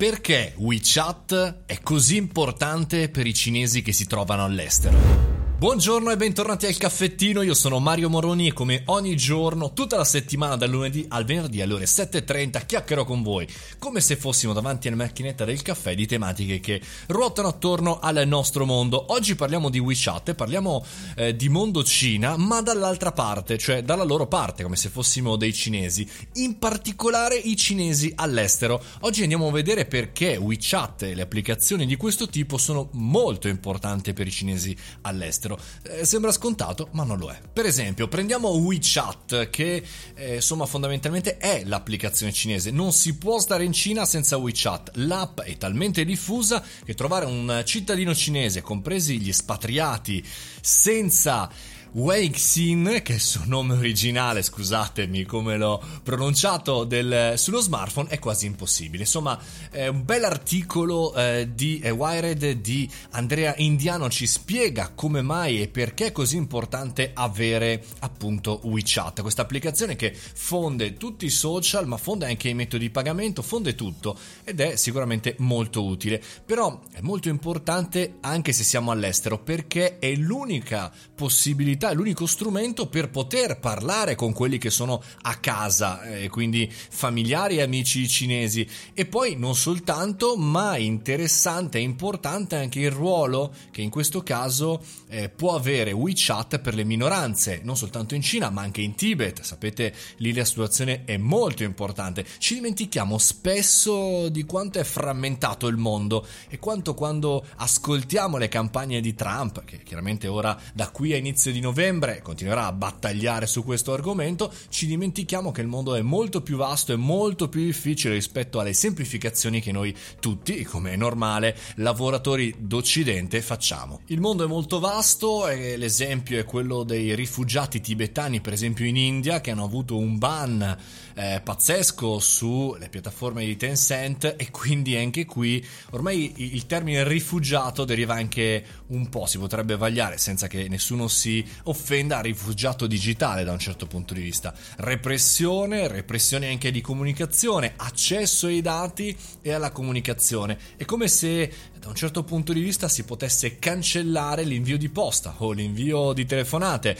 Perché WeChat è così importante per i cinesi che si trovano all'estero? Buongiorno e bentornati al caffettino, io sono Mario Moroni e come ogni giorno, tutta la settimana dal lunedì al venerdì alle ore 7.30 chiacchierò con voi, come se fossimo davanti alla macchinetta del caffè di tematiche che ruotano attorno al nostro mondo. Oggi parliamo di WeChat, parliamo eh, di mondo Cina, ma dall'altra parte, cioè dalla loro parte, come se fossimo dei cinesi, in particolare i cinesi all'estero. Oggi andiamo a vedere perché WeChat e le applicazioni di questo tipo sono molto importanti per i cinesi all'estero all'estero. Eh, sembra scontato, ma non lo è. Per esempio, prendiamo WeChat, che eh, insomma fondamentalmente è l'applicazione cinese. Non si può stare in Cina senza WeChat. L'app è talmente diffusa che trovare un cittadino cinese, compresi gli espatriati, senza Xin, che è il suo nome originale, scusatemi come l'ho pronunciato del, sullo smartphone, è quasi impossibile. Insomma, è un bel articolo eh, di Wired di Andrea Indiano ci spiega come mai e perché è così importante avere appunto WeChat, questa applicazione che fonde tutti i social, ma fonde anche i metodi di pagamento, fonde tutto ed è sicuramente molto utile. Però è molto importante anche se siamo all'estero perché è l'unica possibilità è l'unico strumento per poter parlare con quelli che sono a casa, eh, quindi familiari e amici cinesi. E poi non soltanto, ma interessante e importante anche il ruolo che in questo caso eh, può avere WeChat per le minoranze, non soltanto in Cina, ma anche in Tibet. Sapete, lì la situazione è molto importante. Ci dimentichiamo spesso di quanto è frammentato il mondo e quanto quando ascoltiamo le campagne di Trump, che chiaramente ora da qui a inizio di novembre novembre continuerà a battagliare su questo argomento, ci dimentichiamo che il mondo è molto più vasto e molto più difficile rispetto alle semplificazioni che noi tutti, come è normale, lavoratori d'Occidente facciamo. Il mondo è molto vasto e l'esempio è quello dei rifugiati tibetani, per esempio in India, che hanno avuto un ban eh, pazzesco sulle piattaforme di Tencent e quindi anche qui ormai il termine rifugiato deriva anche un po', si potrebbe vagliare senza che nessuno si offenda a rifugiato digitale da un certo punto di vista. Repressione, repressione anche di comunicazione, accesso ai dati e alla comunicazione. È come se da un certo punto di vista si potesse cancellare l'invio di posta o l'invio di telefonate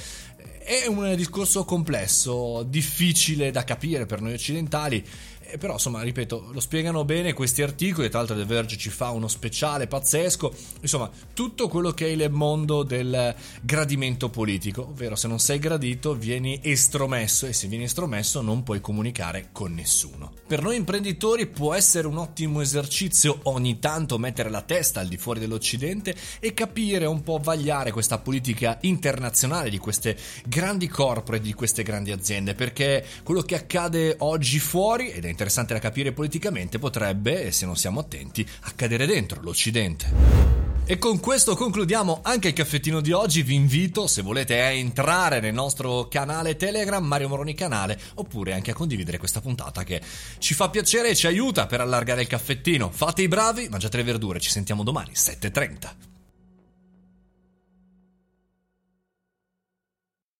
è un discorso complesso, difficile da capire per noi occidentali eh, però insomma ripeto lo spiegano bene questi articoli tra l'altro The Verge ci fa uno speciale pazzesco. Insomma tutto quello che è il mondo del gradimento politico ovvero se non sei gradito vieni estromesso e se vieni estromesso non puoi comunicare con nessuno. Per noi imprenditori può essere un ottimo esercizio ogni tanto mettere la testa al di fuori dell'occidente e capire un po' vagliare questa politica internazionale di queste grandi corporate di queste grandi aziende perché quello che accade oggi fuori ed è interessante da capire politicamente, potrebbe, se non siamo attenti, accadere dentro l'Occidente. E con questo concludiamo anche il caffettino di oggi. Vi invito, se volete, a entrare nel nostro canale Telegram, Mario Moroni Canale, oppure anche a condividere questa puntata che ci fa piacere e ci aiuta per allargare il caffettino. Fate i bravi, mangiate le verdure, ci sentiamo domani, 7.30.